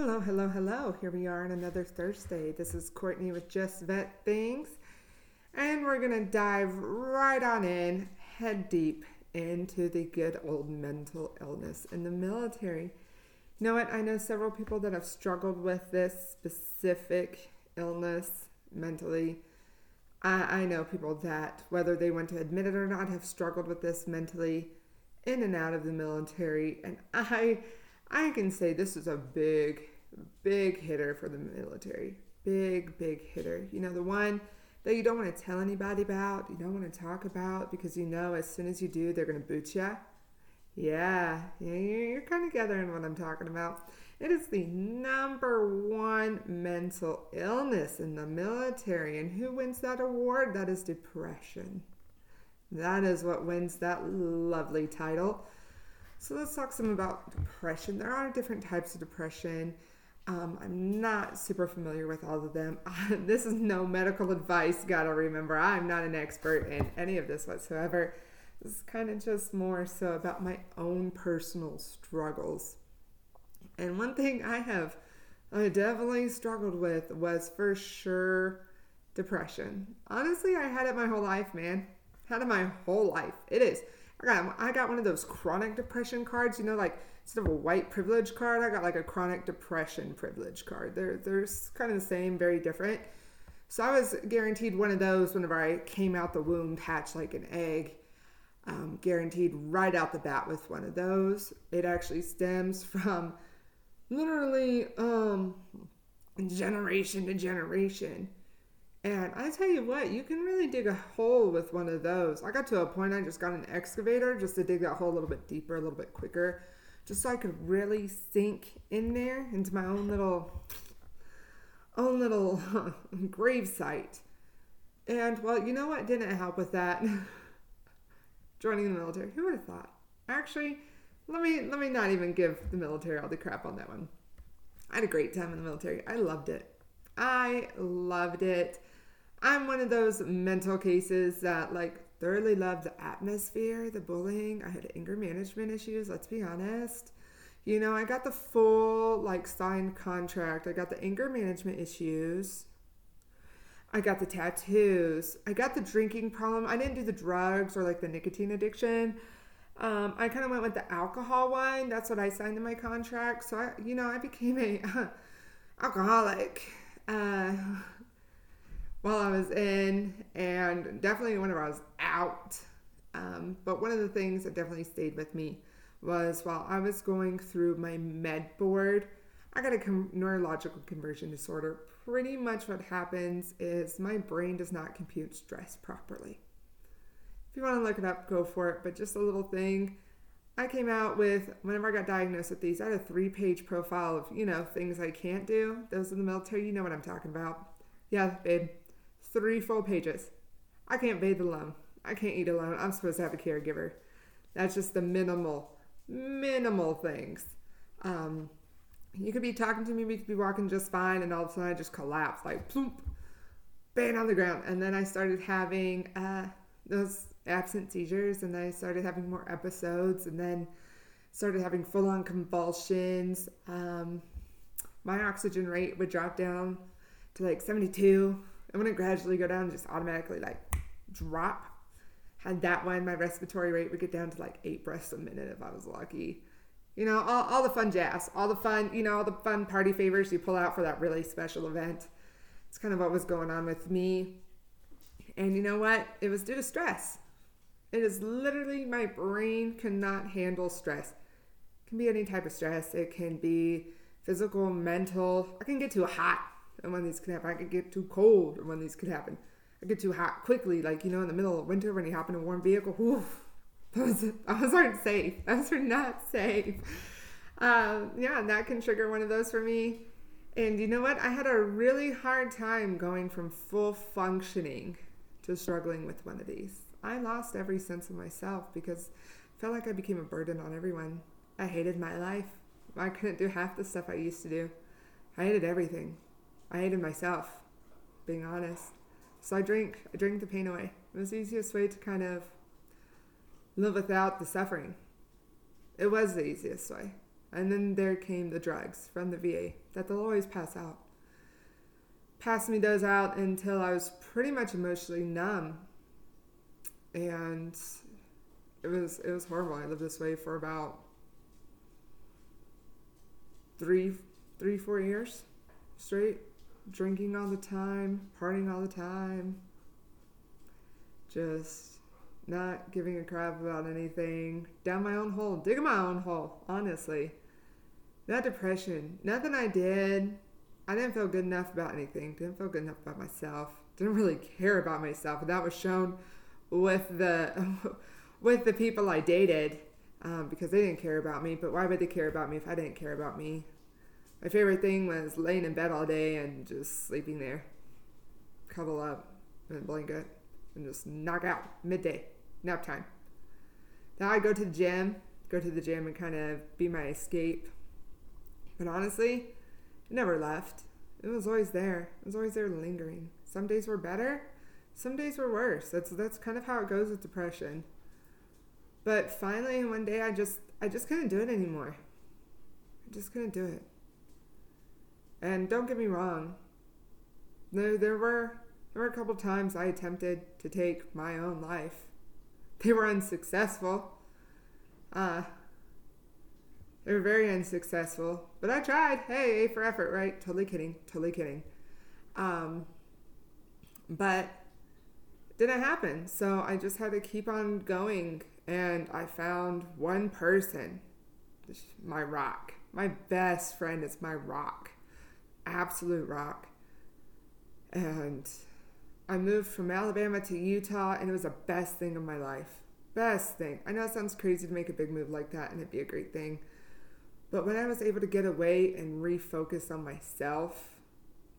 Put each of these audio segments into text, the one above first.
Hello, hello, hello. Here we are on another Thursday. This is Courtney with Just Vet Things. And we're going to dive right on in, head deep into the good old mental illness in the military. You know what? I know several people that have struggled with this specific illness mentally. I, I know people that, whether they want to admit it or not, have struggled with this mentally in and out of the military. And I I can say this is a big, big hitter for the military. Big, big hitter. You know, the one that you don't want to tell anybody about, you don't want to talk about because you know as soon as you do, they're going to boot you. Yeah, yeah, you're kind of gathering what I'm talking about. It is the number one mental illness in the military. And who wins that award? That is depression. That is what wins that lovely title. So let's talk some about depression. There are different types of depression. Um, I'm not super familiar with all of them. this is no medical advice, gotta remember. I'm not an expert in any of this whatsoever. This is kind of just more so about my own personal struggles. And one thing I have I definitely struggled with was for sure depression. Honestly, I had it my whole life, man. Had it my whole life. It is I got I got one of those chronic depression cards. You know, like instead of a white privilege card, I got like a chronic depression privilege card. They're they're kind of the same, very different. So I was guaranteed one of those whenever I came out the womb, hatched like an egg. Um, guaranteed right out the bat with one of those. It actually stems from literally um, generation to generation. And I tell you what, you can really dig a hole with one of those. I got to a point I just got an excavator just to dig that hole a little bit deeper, a little bit quicker, just so I could really sink in there into my own little own little grave site. And well, you know what didn't help with that? Joining the military. Who would have thought? Actually, let me let me not even give the military all the crap on that one. I had a great time in the military. I loved it. I loved it. I'm one of those mental cases that like thoroughly love the atmosphere, the bullying. I had anger management issues, let's be honest. You know, I got the full like signed contract. I got the anger management issues. I got the tattoos. I got the drinking problem. I didn't do the drugs or like the nicotine addiction. Um, I kind of went with the alcohol one. That's what I signed in my contract. So I, you know, I became a alcoholic. Uh, while I was in, and definitely whenever I was out. Um, but one of the things that definitely stayed with me was while I was going through my med board, I got a com- neurological conversion disorder. Pretty much what happens is my brain does not compute stress properly. If you want to look it up, go for it. But just a little thing. I came out with, whenever I got diagnosed with these, I had a three page profile of, you know, things I can't do. Those in the military, you know what I'm talking about. Yeah, babe, three full pages. I can't bathe alone. I can't eat alone. I'm supposed to have a caregiver. That's just the minimal, minimal things. Um, you could be talking to me, we could be walking just fine, and all of a sudden I just collapse, like plump, bang on the ground. And then I started having uh, those absent seizures, and I started having more episodes, and then started having full on convulsions. Um, my oxygen rate would drop down to like 72 I'm gonna gradually go down and just automatically like drop. Had that one, my respiratory rate would get down to like eight breaths a minute if I was lucky. You know, all, all the fun jazz, all the fun, you know, all the fun party favors you pull out for that really special event. It's kind of what was going on with me. And you know what? It was due to stress. It is literally my brain cannot handle stress. It can be any type of stress. It can be physical, mental. I can get too hot and when these can happen. I could get too cold, when these could happen. I get too hot quickly, like you know, in the middle of winter when you hop in a warm vehicle. Whew, those, those aren't safe. Those are not safe. Um, yeah, that can trigger one of those for me. And you know what? I had a really hard time going from full functioning to struggling with one of these. I lost every sense of myself because I felt like I became a burden on everyone. I hated my life. I couldn't do half the stuff I used to do. I hated everything. I hated myself, being honest. So I drink. I drink the pain away. It was the easiest way to kind of live without the suffering. It was the easiest way. And then there came the drugs from the VA that they'll always pass out. Passed me those out until I was pretty much emotionally numb. And it was it was horrible. I lived this way for about three three, four years straight, drinking all the time, partying all the time, just not giving a crap about anything, down my own hole, digging my own hole, honestly. That depression, nothing I did, I didn't feel good enough about anything, didn't feel good enough about myself, didn't really care about myself. And that was shown with the with the people I dated um, because they didn't care about me. But why would they care about me if I didn't care about me? My favorite thing was laying in bed all day and just sleeping there, cuddle up in a blanket, and just knock out midday nap time. Now I go to the gym, go to the gym and kind of be my escape. But honestly, it never left. It was always there. It was always there lingering. Some days were better, some days were worse. That's that's kind of how it goes with depression. But finally one day I just I just couldn't do it anymore. I just couldn't do it. And don't get me wrong. There there were there were a couple times I attempted to take my own life they were unsuccessful. Uh, they were very unsuccessful, but I tried. Hey, A for effort, right? Totally kidding. Totally kidding. Um, but it didn't happen. So I just had to keep on going. And I found one person, my rock. My best friend is my rock. Absolute rock. And I moved from Alabama to Utah, and it was the best thing of my life. Best thing. I know it sounds crazy to make a big move like that, and it'd be a great thing. But when I was able to get away and refocus on myself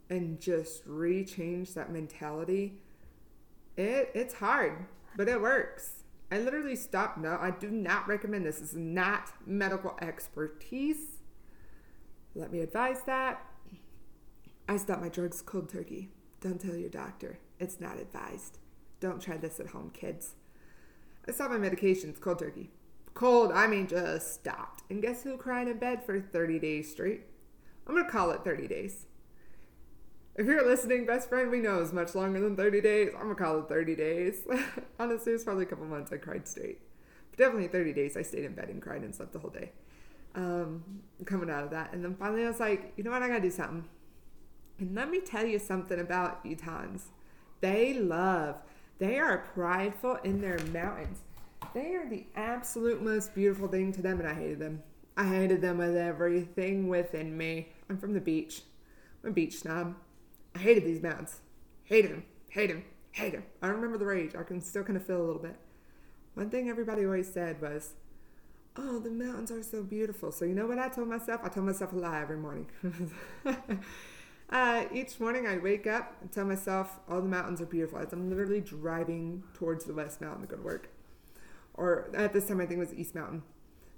and just rechange that mentality, it it's hard, but it works. I literally stopped. No, I do not recommend this. This is not medical expertise. Let me advise that. I stopped my drugs cold turkey. Don't tell your doctor. It's not advised. Don't try this at home, kids. I stopped my medications cold turkey. Cold, I mean just stopped. And guess who cried in bed for 30 days straight? I'm to call it 30 days. If you're listening, best friend, we know it's much longer than 30 days. I'm to call it 30 days. Honestly, it was probably a couple months I cried straight. But definitely 30 days I stayed in bed and cried and slept the whole day. Um, coming out of that. And then finally I was like, you know what? I got to do something. And let me tell you something about Utahns. They love, they are prideful in their mountains. They are the absolute most beautiful thing to them, and I hated them. I hated them with everything within me. I'm from the beach. I'm a beach snob. I hated these mountains. Hated them. Hated them. Hated them. I remember the rage. I can still kind of feel a little bit. One thing everybody always said was, Oh, the mountains are so beautiful. So, you know what I told myself? I told myself a lie every morning. Uh, each morning I wake up and tell myself all the mountains are beautiful as I'm literally driving towards the West Mountain to go to work. Or at this time I think it was East Mountain.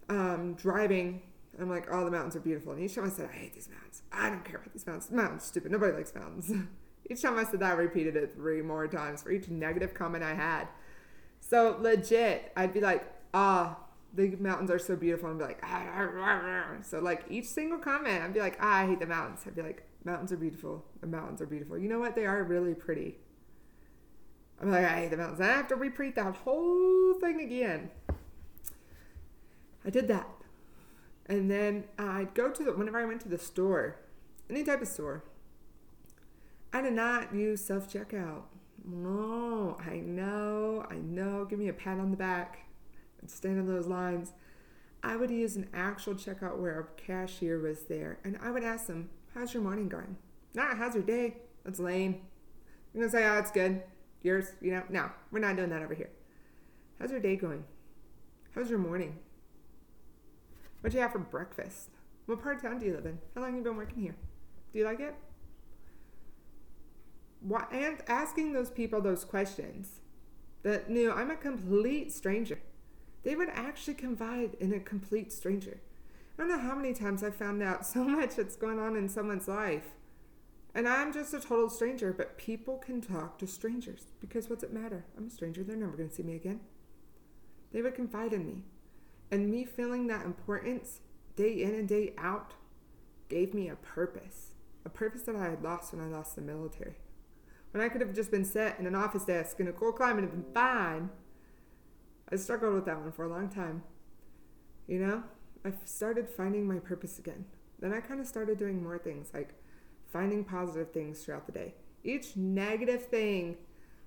Um, driving, I'm like, all the mountains are beautiful. And each time I said, I hate these mountains. I don't care about these mountains. Mountains stupid. Nobody likes mountains. each time I said that, I repeated it three more times for each negative comment I had. So legit, I'd be like, ah, the mountains are so beautiful. And I'd be like, ah, ah. so like each single comment, I'd be like, ah, I hate the mountains. I'd be like, Mountains are beautiful. The mountains are beautiful. You know what? They are really pretty. I'm like, I hate the mountains. I have to repeat that whole thing again. I did that. And then I'd go to the, whenever I went to the store, any type of store, I did not use self checkout. No, I know, I know. Give me a pat on the back and stand in those lines. I would use an actual checkout where a cashier was there and I would ask them, How's your morning going? Nah, how's your day? That's lame. You're gonna say, oh, it's good. Yours, you know? No, we're not doing that over here. How's your day going? How's your morning? What'd you have for breakfast? What part of town do you live in? How long have you been working here? Do you like it? Why, and asking those people those questions that knew I'm a complete stranger. They would actually confide in a complete stranger. I don't know how many times I've found out so much that's going on in someone's life. And I'm just a total stranger, but people can talk to strangers because what's it matter? I'm a stranger. They're never going to see me again. They would confide in me. And me feeling that importance day in and day out gave me a purpose, a purpose that I had lost when I lost the military. When I could have just been set in an office desk in a cold climate and been fine, I struggled with that one for a long time. You know, I started finding my purpose again. Then I kind of started doing more things like finding positive things throughout the day. Each negative thing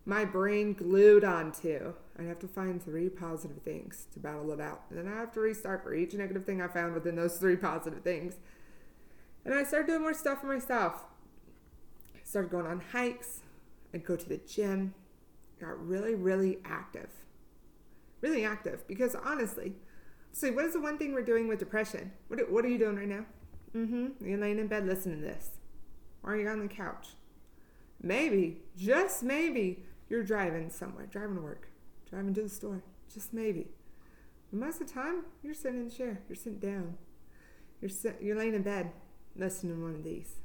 my brain glued onto. I'd have to find three positive things to battle it out. And then I have to restart for each negative thing I found within those three positive things. And I started doing more stuff for myself. I started going on hikes. I'd go to the gym. Got really, really active. Really active. Because honestly, so what is the one thing we're doing with depression? What, what are you doing right now? Mm-hmm. You're laying in bed listening to this. Or are you on the couch? Maybe, just maybe, you're driving somewhere, driving to work, driving to the store, just maybe. But most of the time, you're sitting in the chair, you're sitting down, you're sit, you're laying in bed, listening to one of these.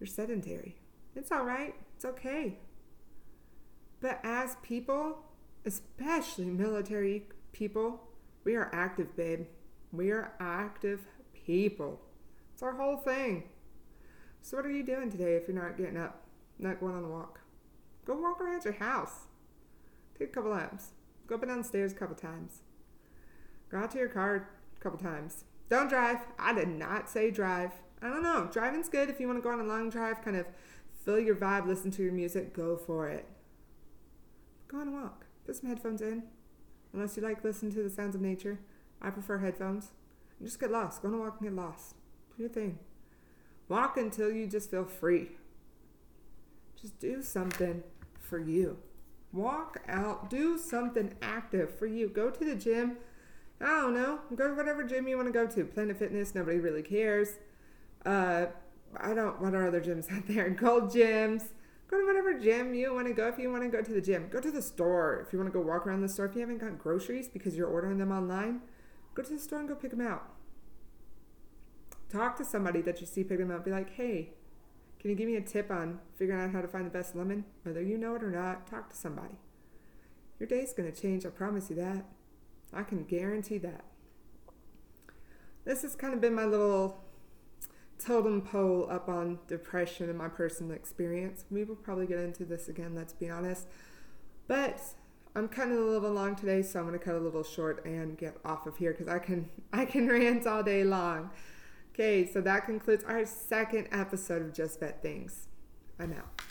You're sedentary. It's all right. It's okay. But as people, especially military people, we are active, babe. We are active people. It's our whole thing. So, what are you doing today if you're not getting up, not going on a walk? Go walk around your house. Take a couple laps. Go up and down the stairs a couple times. Go out to your car a couple times. Don't drive. I did not say drive. I don't know. Driving's good if you want to go on a long drive, kind of feel your vibe, listen to your music, go for it. Go on a walk. Put some headphones in. Unless you like listening to the sounds of nature. I prefer headphones. And just get lost. Go on a walk and get lost. Do your thing. Walk until you just feel free. Just do something for you. Walk out, do something active for you. Go to the gym. I don't know. Go to whatever gym you want to go to. Planet Fitness, nobody really cares. Uh, I don't, what are other gyms out there? Gold gyms. Go to whatever gym you want to go if you want to go to the gym. Go to the store if you want to go walk around the store. If you haven't got groceries because you're ordering them online, go to the store and go pick them out. Talk to somebody that you see pick them up. Be like, hey, can you give me a tip on figuring out how to find the best lemon? Whether you know it or not, talk to somebody. Your day's going to change, I promise you that. I can guarantee that. This has kind of been my little totem pole up on depression and my personal experience. We will probably get into this again, let's be honest. But I'm cutting a little long today, so I'm going to cut a little short and get off of here because I can I can rant all day long. Okay, so that concludes our second episode of Just Vet Things. I'm out.